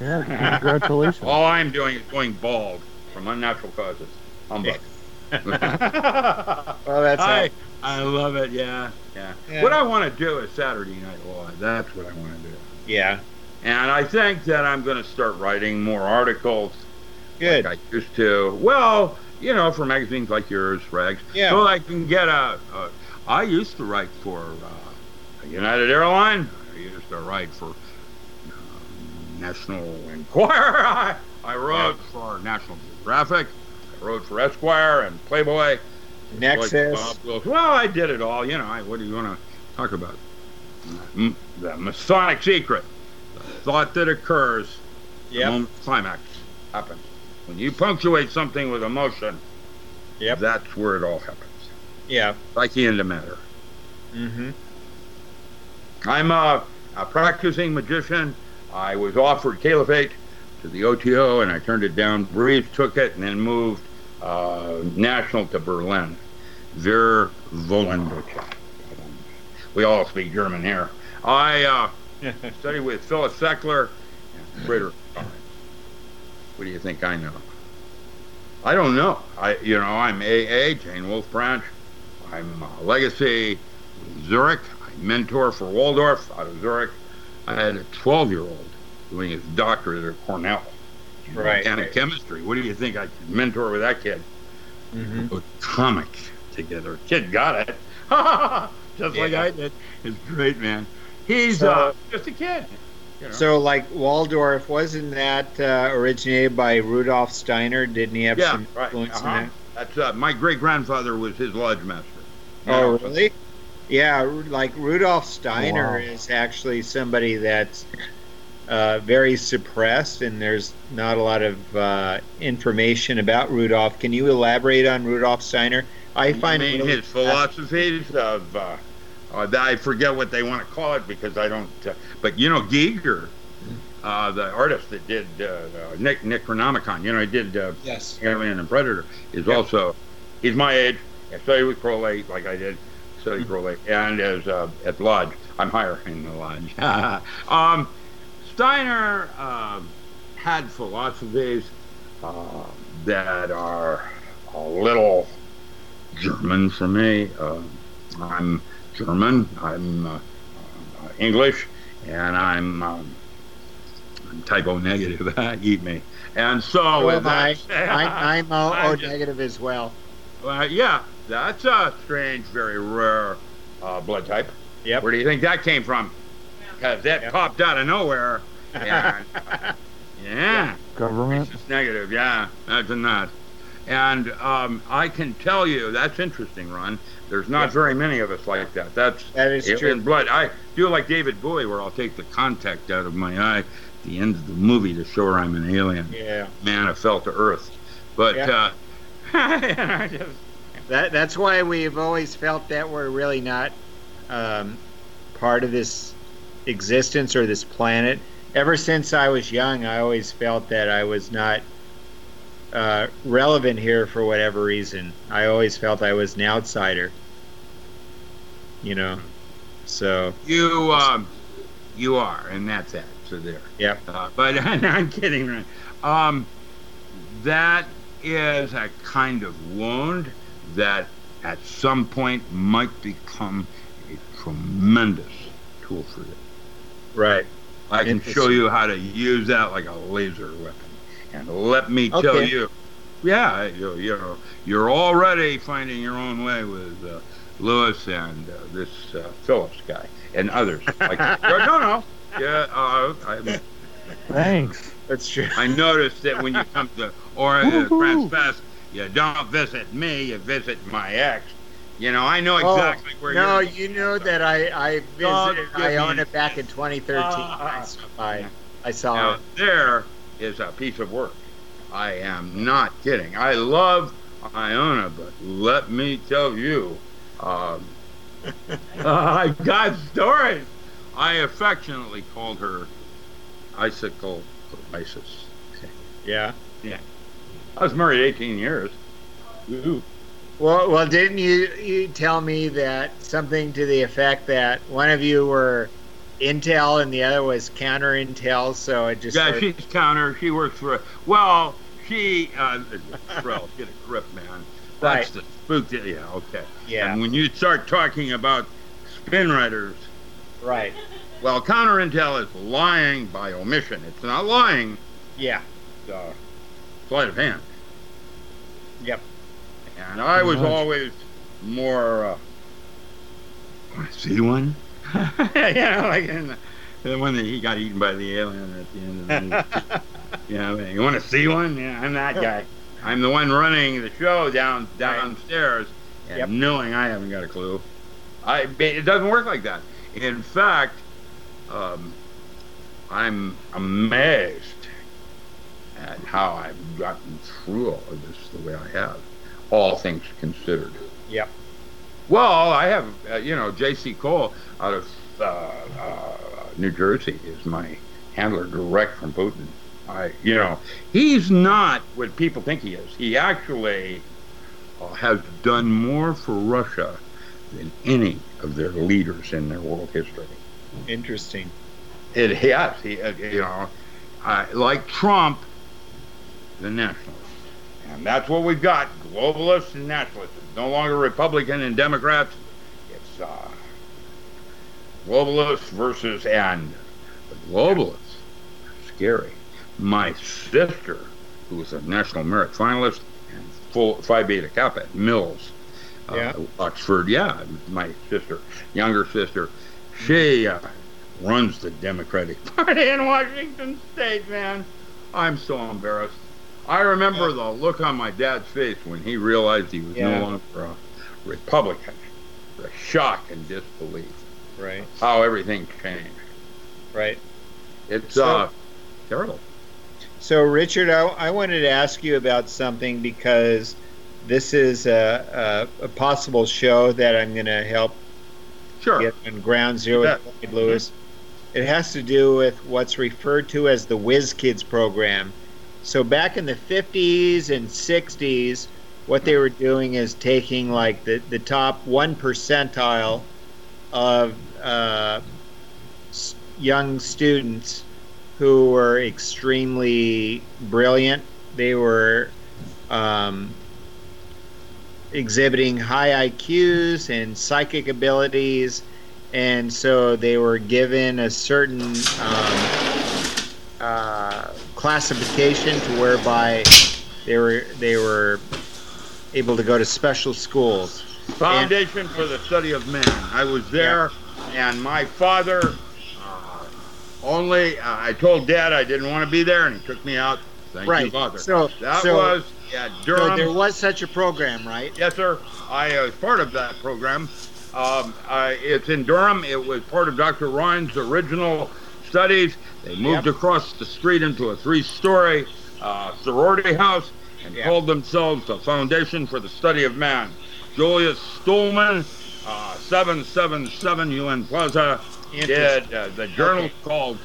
Yeah, congratulations.
All I'm doing is going bald from unnatural causes. Humbug.
well, that's
I, I love it. Yeah, yeah.
Yeah.
What I want to do is Saturday Night Live. That's what I want to do.
yeah.
And I think that I'm going to start writing more articles
Good.
like I used to. Well, you know, for magazines like yours, Rags.
Yeah.
So I can get a. a I used to write for uh, United Airline. I used to write for um, National Enquirer. I, I wrote for National Geographic. I wrote for Esquire and Playboy.
Nexus.
Like Well, I did it all. You know, I, what do you want to talk about? Mm, The Masonic secret. The thought that occurs the
Yep.
moment climax happens. When you punctuate something with emotion,
Yep.
that's where it all happens.
Yeah.
Psyche into matter.
Mm-hmm.
I'm a, a practicing magician. I was offered caliphate to the OTO and I turned it down. Breeze took it and then moved uh, national to Berlin. Wir wollen We all speak German here. I uh, studied with Phyllis Seckler and Fritter. What do you think I know? I don't know. I, you know, I'm AA, Jane Wolfe Branch. I'm uh, Legacy, Zurich. I mentor for Waldorf out of Zurich. I had a 12 year old doing his doctorate at Cornell in
Right.
organic chemistry. What do you think I could mentor with that kid?
Mm-hmm.
With comics together. Kid got it. Just like I did. It's great, man. He's
So-
uh, just a kid. You know?
So, like Waldorf, wasn't that uh, originated by Rudolf Steiner? Didn't he have
yeah,
some
right.
influence
uh-huh.
in
That's uh, my great grandfather was his lodge master.
Oh,
Yeah.
really? Yeah, like Rudolf Steiner
Wow.
is actually somebody that's uh, very suppressed, and there's not a lot of uh, information about Rudolf. Can you elaborate on Rudolf Steiner? I find
I mean,
really
his philosophies of uh, I forget what they want to call it because I don't. Uh, but you know, Giger, uh, the artist that did uh, uh, Nick Necronomicon, you know, he did uh,
Yes.
Alien and Predator, is
Yeah.
also he's my age. I studied with Crowley like I did, studied
Mm-hmm.
Crowley, and as uh, at Lodge, I'm higher in the Lodge. um, Steiner um had philosophies uh, that are a little German for me. Uh, I'm German. I'm uh, uh, English, and I'm, um, I'm type O negative. Eat me. And so,
So
with
am I, I, I'm O,
I
O
just-
negative as well.
uh, yeah, that's a strange, very rare uh, blood type.
Yep.
Where do you think that came from? Because that
Yep.
popped out of nowhere. And, yeah.
Government.
It's negative, yeah. Imagine that. And um, I can tell you, that's interesting, Ron. There's not
Yeah.
very many of us like that. That's
That is true.
blood. I do like David Bowie, where I'll take the contact out of my eye at the end of the movie to show her I'm an alien.
Yeah.
Man, I fell to earth. But
Yeah.
uh, just,
That, that's why we've always felt that we're really not um, part of this existence or this planet. Ever since I was young, I always felt that I was not uh, relevant here for whatever reason. I always felt I was an outsider. You know, so
you um, you are, and that's that. So there.
yeah,
Uh, but I'm kidding. Um, that is a kind of wound that at some point might become a tremendous tool for you.
right.
I can show you how to use that like a laser weapon. And let me tell
Okay.
you, yeah, you, you know, you're already finding your own way with uh, Lewis and uh, this uh, Phillips guy and others. Like, no, no, yeah, uh, I,
Thanks.
That's true.
I noticed that when you come to or
Woohoo.
Transfest, you don't visit me, you visit my ex. You know, I know
Oh,
exactly where
no,
you're.
you know that I I visited
give me
Iona
an
back in 2013. I
Uh,
saw, I, I saw
Now,
it.
there is a piece of work. I am not kidding. I love Iona, but let me tell you, um, I got stories. I affectionately called her Icicle Isis.
Yeah. Yeah.
I was married 18 years. Ooh.
Well, well, didn't you you tell me that something to the effect that one of you were intel and the other was counter intel? So it just
Yeah,
sort of-
she's counter. She works for. Well, she. Uh, Thrill, get a grip, man. That's
Right.
the spook. Yeah, okay.
Yeah.
And when you start talking about spin writers,
Right.
well, counter intel is lying by omission. It's not lying.
Yeah.
It's uh, sleight of hand.
Yep.
And I was always more. Uh, Want to see one? yeah, like in the, the one that he got eaten by the alien at the end of the movie. yeah, you want to see one? Yeah, I'm that guy. I'm the one running the show down downstairs, and
Yep.
knowing I haven't got a clue. I it doesn't work like that. In fact, um, I'm amazed at how I've gotten through all of this the way I have, all things considered.
Yep.
Well, I have, uh, you know, J.C. Cole out of uh, uh, New Jersey is my handler direct from Putin. I, you know, he's not what people think he is. He actually uh, has done more for Russia than any of their leaders in their world history.
Interesting.
It has, he, uh, you know, uh, like Trump, the nationalist. And that's what we've got globalists and nationalists. No longer Republican and Democrats. It's uh, globalists versus, and the globalists scary. My sister, who was a National Merit finalist and full Phi Beta Kappa at Mills, uh,
Yeah.
Oxford, yeah, my sister, younger sister, she uh, runs the Democratic Party in Washington State, man. I'm so embarrassed. I remember the look on my dad's face when he realized he was
Yeah.
no longer a Republican. The shock and disbelief.
Right.
How everything changed.
Right.
It's
So-
uh, terrible.
So, Richard, I, I wanted to ask you about something because this is a, a, a possible show that I'm going to help
Sure.
get on Ground Zero with Floyd Lewis. It has to do with what's referred to as the Whiz Kids program. So back in the 50s and 60s, what they were doing is taking like the, the top one percentile of uh, young students who were extremely brilliant. They were um, exhibiting high IQs and psychic abilities, and so they were given a certain um, uh, classification to whereby they were they were able to go to special schools.
Foundation for the Study of Man. I was there, and my father uh, only. Uh, I told Dad I didn't want to be there, and he took me out. Thank you,
right.
Father.
So
that
so,
was at
so
Durham.
there was such a program, right?
Yes, sir. I uh, was part of that program. Um, I, it's in Durham. It was part of Dr. Rhine's original studies. They moved
Yep.
across the street into a three-story uh, sorority house and
Yep.
called themselves the Foundation for the Study of Man. Julius Stulman, uh, 777 UN Plaza, did uh, the journal
Okay.
called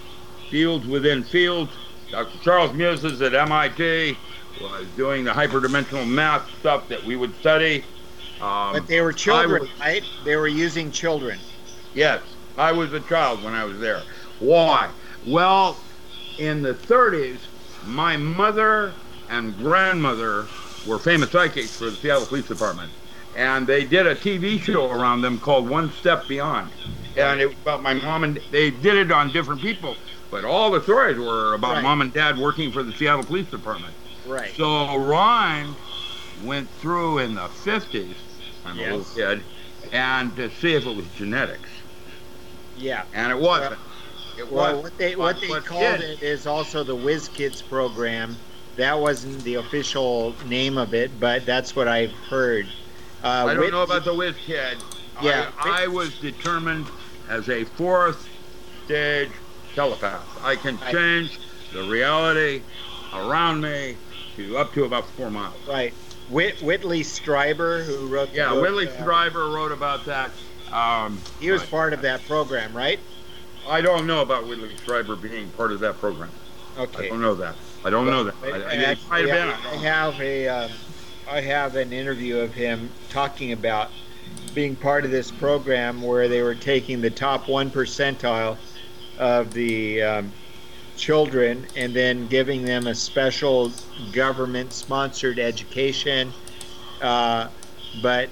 Fields Within Fields. Dr. Charles Muses at MIT was doing the hyperdimensional math stuff that we would study. Um,
But they were children,
was-
right? They were using children.
Yes, I was a child when I was there. Why? Well, in the 30s, my mother and grandmother were famous psychics for the Seattle Police Department. And they did a TV show around them called One Step Beyond. And it was about my mom and they did it on different people. But all the stories were about
Right.
mom and dad working for the Seattle Police Department.
Right.
So Rhine went through in the 50s, I'm a little kid, and to see if it was genetics.
yeah.
And it wasn't. It
Well,
was.
what they what they called it is also the Whiz Kids program. That wasn't the official name of it, but that's what I've heard. Uh,
I don't know about the whiz kid.
Yeah.
I, I was determined as a fourth stage telepath. I can change the reality around me to up to about four miles.
Right. Whit- Whitley Strieber, who wrote
Yeah,
book,
Willie
uh,
Strieber wrote about that. Um,
He was part of that program, right?
I don't know about Willie Strieber being part of that program.
Okay.
I don't know that. I don't know that. I, I, been. I
I have a, um, I have an interview of him talking about being part of this program where they were taking the top one percentile of the um, children and then giving them a special government-sponsored education uh, but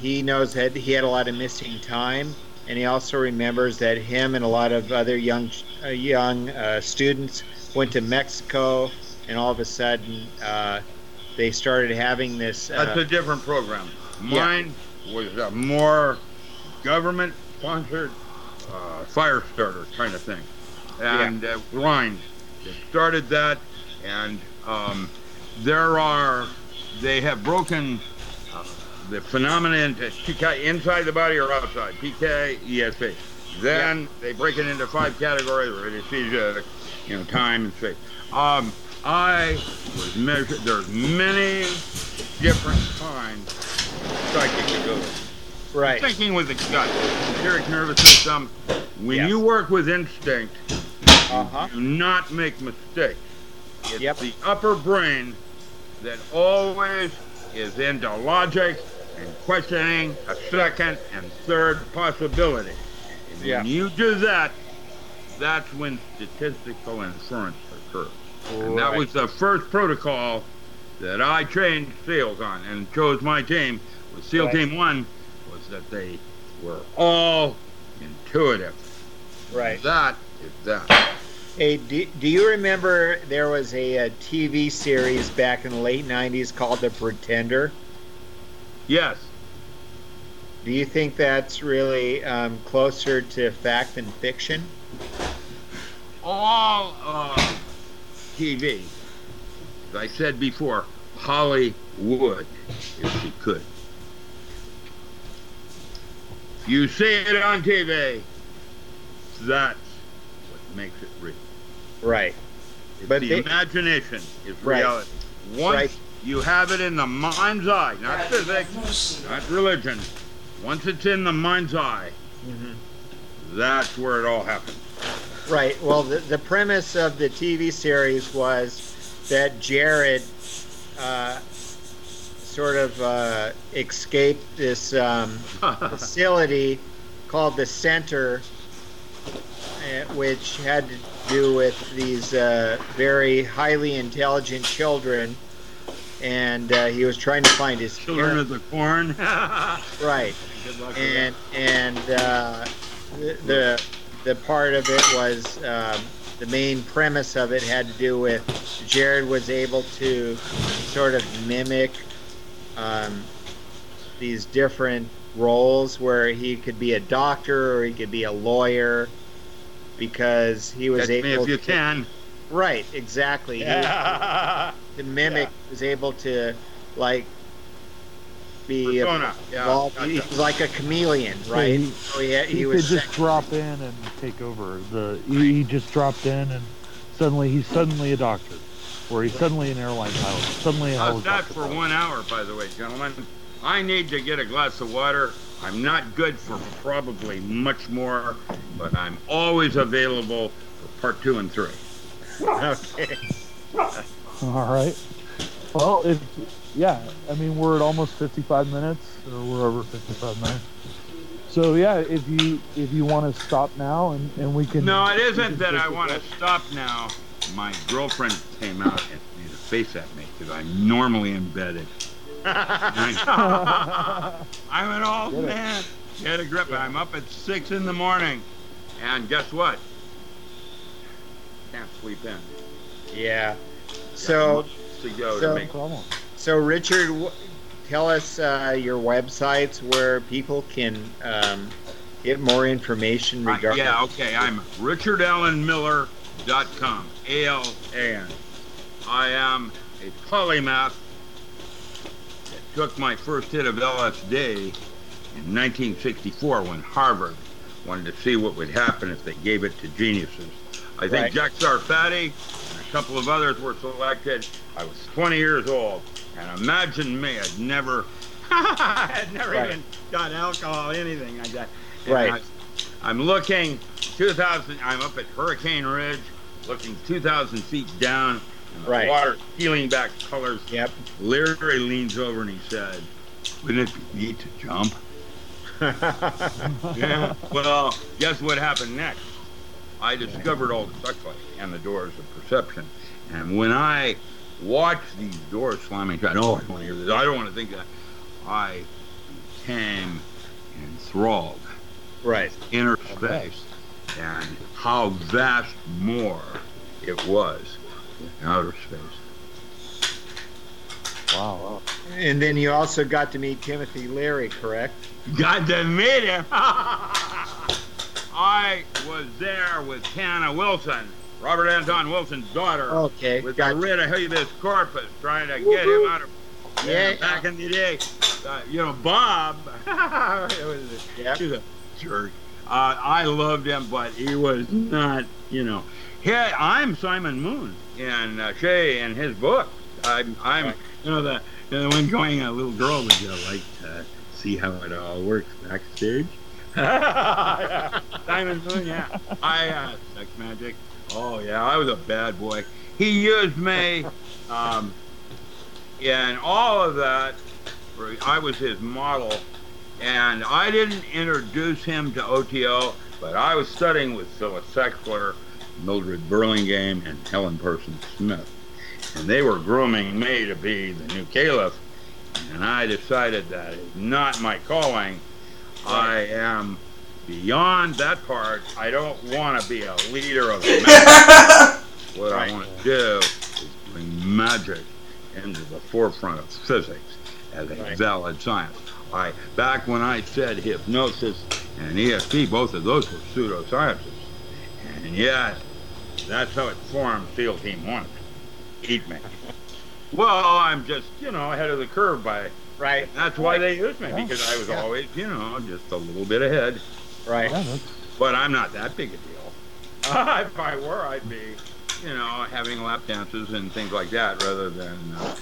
he knows that he had a lot of missing time, and he also remembers that him and a lot of other young uh, young uh, students went to Mexico, and all of a sudden uh, they started having this.
That's
Uh,
a different program.
Yeah.
Mine was a more government-sponsored uh, fire starter kind of thing, and uh, Rhines that started that, and um, there are they have broken uh, the phenomenon PK inside the body or outside PK ESP. Then they break it into five categories: anesthesia, you know, time and space. Um, I was measured. There's many different kinds of psychic ability.
right.
Thinking with the gut, enteric nervous system. When
Yes.
you work with instinct,
Uh huh.
do not make mistakes. It's
Yep.
the upper brain that always is into logic and questioning a second and third possibility. And
Yeah.
when you do that, that's when statistical inference occurs. And that was the first protocol that I trained SEALs on and chose my team with SEAL
Right.
Team 1 was that they were all intuitive.
Right.
That is that.
Hey, do, do you remember there was a, a TV series back in the late 90s called The Pretender?
Yes.
Do you think that's really um, closer to fact than fiction?
all uh, TV, as I said before, Hollywood, if she could. You see it on TV, that's what makes it real.
Right.
It's
But
the
they-
imagination is
Right.
reality. Once
Right.
You have it in the mind's eye, not physics, not religion, once it's in the mind's eye, that's where it all happens.
Right. Well, the, the premise of the TV series was that Jared uh, sort of uh, escaped this um, facility called the Center, uh, which had to do with these uh, very highly intelligent children. And uh, he was trying to find his
Children
parents.
of the corn.
Right.
Good luck
and and uh, the, the part of it was um, the main premise of it had to do with Jared was able to sort of mimic um, these different roles where he could be a doctor or he could be a lawyer because he was
Catch me
able
if you
to
can.
right exactly He was to mimic was able to like be
Persona. Yeah, gotcha.
He was like a chameleon, right?
he-
so he,
He,
he
could
was
just drop in and take over. The he, he just dropped in and suddenly he's suddenly a doctor, or he's suddenly an airline pilot, suddenly a
How's that
helicopter.
for
pilot.
one hour, by the way, gentlemen? I need to get a glass of water. I'm not good for probably much more, but I'm always available for part two and three.
okay.
All right. Well, if yeah, I mean we're at almost 55 minutes, or we're over 55 minutes. So yeah, if you if you want to stop now and, and we can.
No, it
we
isn't that I want to stop now. My girlfriend came out and made a face at me because I'm normally embedded. I'm an old
Get it.
man. Get a grip. I'm up at six in the morning, and guess what? Can't sleep in.
Yeah.
Got
So,
to go
so-
to make
problem.
so Richard, wh- tell us uh, your websites where people can um, get more information
Uh,
regarding.
yeah, okay. I'm richardallenmiller.com. A-L-A-N. I am a polymath that took my first hit of LSD in 1964 when Harvard wanted to see what would happen if they gave it to geniuses. I think
Right.
Jack Sarfatti and a couple of others were selected. I was 20 years old, and imagine me, I'd never, I'd never
Right.
even got alcohol, anything like that. And
Right.
I- I'm looking 2,000. I'm up at Hurricane Ridge, looking 2,000 feet down, and the
Right.
water peeling back colors.
Yep.
Larry leans over and he said, "Wouldn't it be neat to jump?" yeah. Well, guess what happened next? I discovered all the suck and the doors of perception, and when I watch these doors slamming shut. Oh, I don't want to hear this. I don't want to think that. I became enthralled
Right.
inner space and how vast more it was in outer space.
Wow.
And then you also got to meet Timothy Leary, correct?
Got to meet him. I was there with Hannah Wilson, Robert Anton Wilson's daughter,
Okay.
with
Got
the writ of habeas corpus, trying to get him out of.
Yeah.
back in the day, uh, you know, Bob. it was a,
Yep.
he was a jerk. Uh, I loved him, but he was not, you know. He, I'm Simon Moon in uh, Shea in his book. I'm, I'm you know, the, the one going, a little girl, would you like to see how it all works backstage? Simon Moon, yeah. I, uh, sex magic. Oh, yeah, I was a bad boy. He used me, um, and all of that. I was his model, and I didn't introduce him to OTO, but I was studying with Phyllis Seckler, Mildred Burlingame, and Helen Parsons Smith. And they were grooming me to be the new caliph, and I decided that is not my calling. I am beyond that part. I don't want to be a leader of the magic. What I want to do is bring magic into the forefront of physics as a
Right.
valid science. I back when I said hypnosis and ESP, both of those were pseudosciences, and yet that's how it formed Field Team One. Eat me. Well, I'm just you know ahead of the curve by.
Right.
That's why they used me
Yeah.
because I was
Yeah.
always you know just a little bit ahead.
Right.
Yeah,
But I'm not that big a deal. if I were, I'd be, you know, having lap dances and things like that rather than. Uh,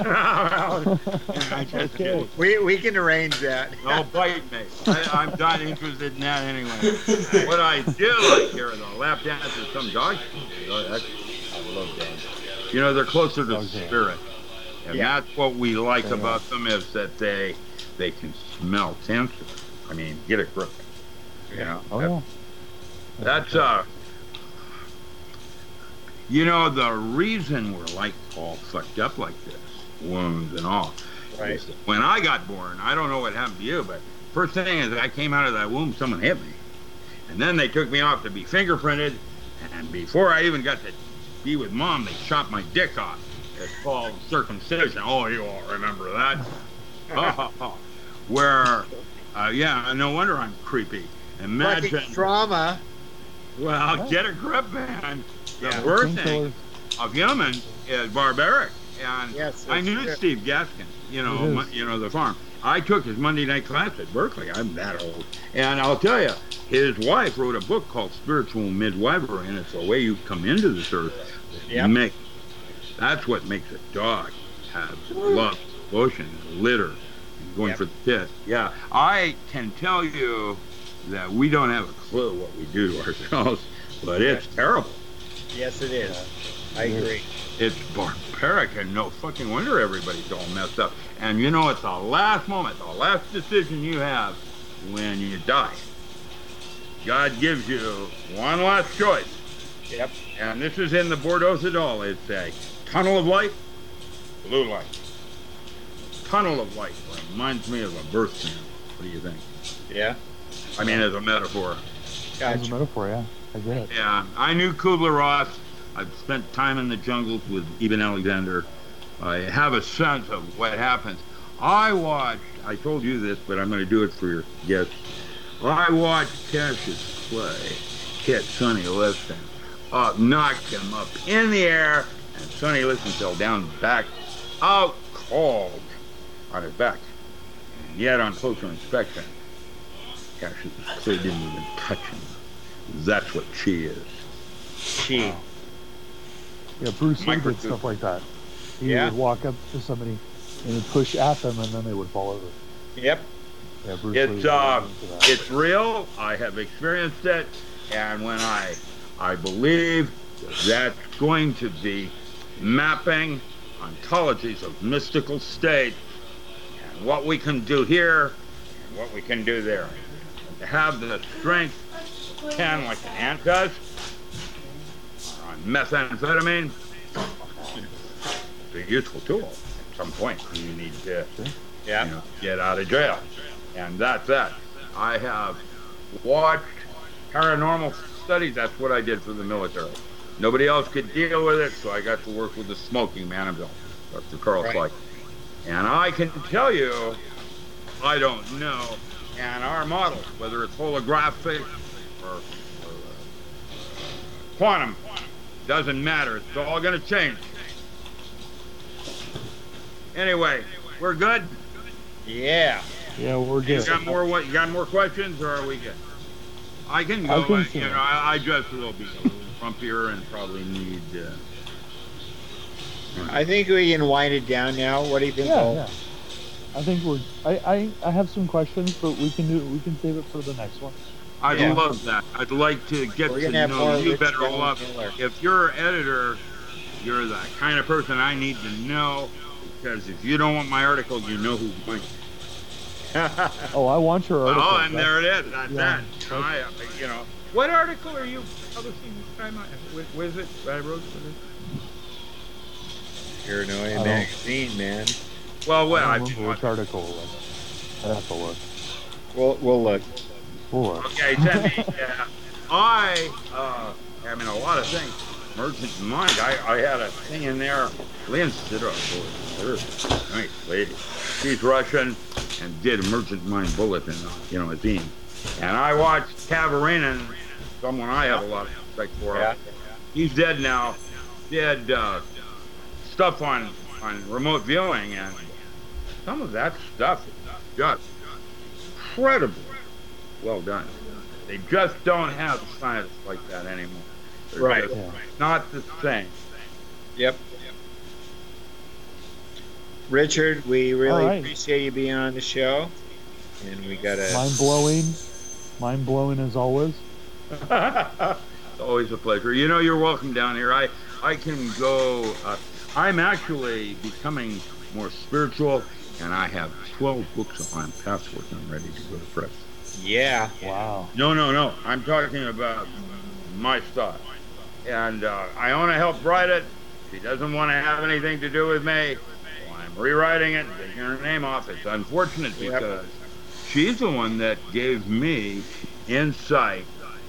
I just
Okay.
kidding.
We, we can arrange that.
Don't bite me. I, I'm not interested in that anyway. What I do like here are the lap dances. Some dogs. You know, that's, I love dogs. You know, they're closer to
Dogs are-
spirit, and
Yeah.
that's what we like about them is that they they can smell cancer. I mean, get a grip. You know,
oh yeah.
that's uh you know the reason we're like all fucked up like this, wounds and all.
Right.
When I got born, I don't know what happened to you, but first thing is I came out of that womb, someone hit me. And then they took me off to be fingerprinted, and before I even got to be with mom, they chopped my dick off. It's called circumcision. Oh, you all remember that? Where, uh, yeah, no wonder I'm creepy. Imagine.
Fucking trauma.
Well,
Yeah.
get a grip, man. The
Yeah.
worst thing of humans is barbaric. And
Yes.
I knew
true.
Steve Gaskin, you know,
It is.
mon- you know the farm. I took his Monday night class at Berkeley. I'm that old, and I'll tell you, his wife wrote a book called Spiritual Midwifery, and it's the way you come into this earth. that
Yep.
Make that's what makes a dog have love, devotion, litter, and going
Yep.
for the tit. Yeah, I can tell you that we don't have a clue what we do to ourselves, but it's terrible.
Yes, it is. I agree.
It's barbaric, and no fucking wonder everybody's all messed up. And you know, it's the last moment, the last decision you have when you die. God gives you one last choice,
Yep.
and this is in the Bardo Thodol. It's a tunnel of light, blue light. Tunnel of light reminds me of a birth canal. What do you think?
Yeah.
I mean, as a metaphor.
That's a metaphor, yeah. I get it.
Yeah, I knew Kubler Ross. I've spent time in the jungles with Eben Alexander. I have a sense of what happens. I watched, I told you this, but I'm going to do it for your guests. I watched Cassius Clay, hit Sonny Liston up, uh, knock him up in the air, and Sonny Liston fell down back, out cold on his back. And yet, on closer inspection, Cassius Clay didn't even touch him. That's what she is.
She.
Yeah, Bruce Lee
Micro-
did stuff like that. He
Yeah.
would walk up to somebody and push at them, and then they would fall over.
Yep.
Yeah, Bruce
It's,
Lee was
uh. It's real. I have experienced it, and when I, I believe that's going to be mapping ontologies of mystical states and what we can do here and what we can do there. To have the strength 10 like an ant does, on methamphetamine, a useful tool. At some point, you need to
Yeah.
you know, get out of jail. And that's that. I have watched paranormal studies. That's what I did for the military. Nobody else could deal with it, so I got to work with the smoking man himself, Dr. Carl
Right.
Slyke. And I can tell you, I don't know. And our model, whether it's holographic or, or uh, quantum, doesn't matter. It's all going to change. Anyway, we're good.
Yeah.
Yeah, we're good.
You
good.
got more? What? You got more questions, or are we good? I can
I
go.
think
uh,
so.
you know, I, I just will be a frumpier and probably need. Uh,
I think we can wind it down now. What do you think?
Yeah,
Paul?
yeah. I think we're. I, I I have some questions, but we can do. We can save it for the next one.
I'd
Yeah.
love that. I'd like to get to know you better.
Allen
Love. If you're an editor, you're the kind of person I need to know because if you don't want my article, you know who's going.
Oh, I want your article.
Oh, and there it is. That's
Yeah.
that. I, you know, what article are you publishing this time? Wh- Was it I wrote for this?
Paranoia
don't-
magazine, man.
Well, well,
I
I
don't remember which article it was. I have to look.
We'll we'll look.
We'll look.
Okay, send. Yeah. I, uh, I mean, a lot of things. Merchant Mind. I, I had a thing in there. Lynn Sidor, boy, nice lady. She's Russian and did a Merchant Mind bulletin, you know, a zine. And I watched Kavarinen, someone I have a lot of respect for.
Yeah.
He's dead now. Did uh, stuff on on remote viewing, and some of that stuff is just incredibly well done. They just don't have science like that anymore. They're
Right.
just
Yeah.
Not the same.
Yep. Richard, we really
All right.
appreciate you being on the show, and we got a
Mind blowing. Mind blowing as always.
It's always a pleasure. You know, you're welcome down here. I I can go. Uh, I'm actually becoming more spiritual, and I have 12 books on my passport. I'm ready to go to press.
Yeah.
Wow.
No, no, no. I'm talking about my stuff. And uh, I want to help write it. She doesn't want to have anything to do with me. Well, I'm rewriting it, taking her name off. It's unfortunate because she's the one that gave me insight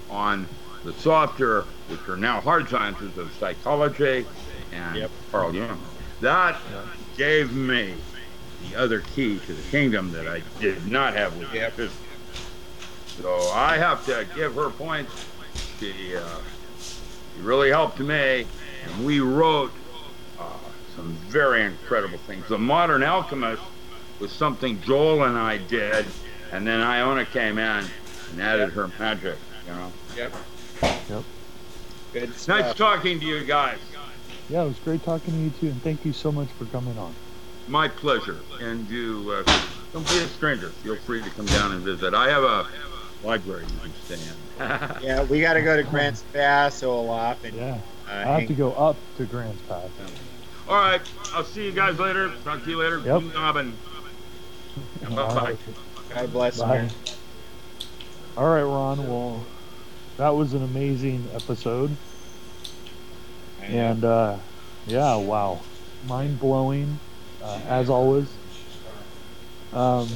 on the softer, which are now hard sciences of psychology and
Yep.
Carl Jung. That gave me the other key to the kingdom that I did not have with
Yep.
physics. So I have to give her points. She, uh, she really helped me, and we wrote uh, some very incredible things. The Modern Alchemist was something Joel and I did, and then Iona came in and added her magic. You know,
Yep.
Yep.
Good
it's
stuff.
nice talking to you guys.
Yeah, it was great talking to you too, and thank you so much for coming on.
My pleasure. And you uh, don't be a stranger. Feel free to come down and visit. I have a library you can stay in.
Yeah, we got to go to Grants Pass, Olaf, and
Yeah.
uh,
I have to go up to Grants Pass.
All right. I'll see you guys later. Talk to you later.
Yep.
Guten Bye-bye.
God bless
Bye.
you.
All right, Ron. Well, that was an amazing episode, and uh, yeah, wow, mind blowing, uh, as always. Um,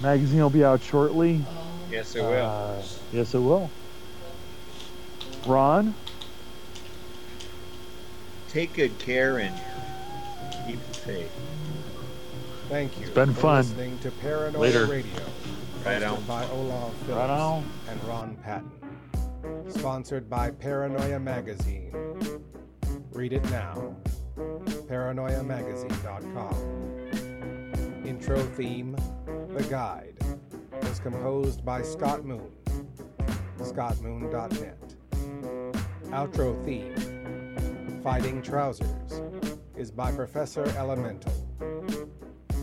magazine will be out shortly.
Yes, it will.
Uh, yes, it will. Ron,
Take good care and keep the faith.
Thank you.
It's been
for
fun.
Listening to Paranoia
Later.
Radio.
Right
hosted
on.
By Olaf Phillips
right on.
and Ron Patton. Sponsored by Paranoia Magazine. Read it now. ParanoiaMagazine.com. Intro theme, The Guide, was composed by Scott Moon. ScottMoon.net. Outro theme, Fighting Trousers, is by Professor Elemental.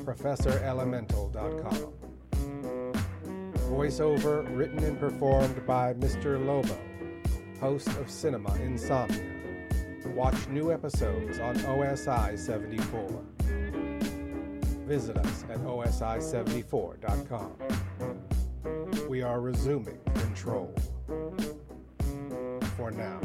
ProfessorElemental.com. Voiceover written and performed by Mr. Lobo, host of Cinema Insomnia. Watch new episodes on OSI 74. Visit us at OSI74.com. We are resuming control. For now.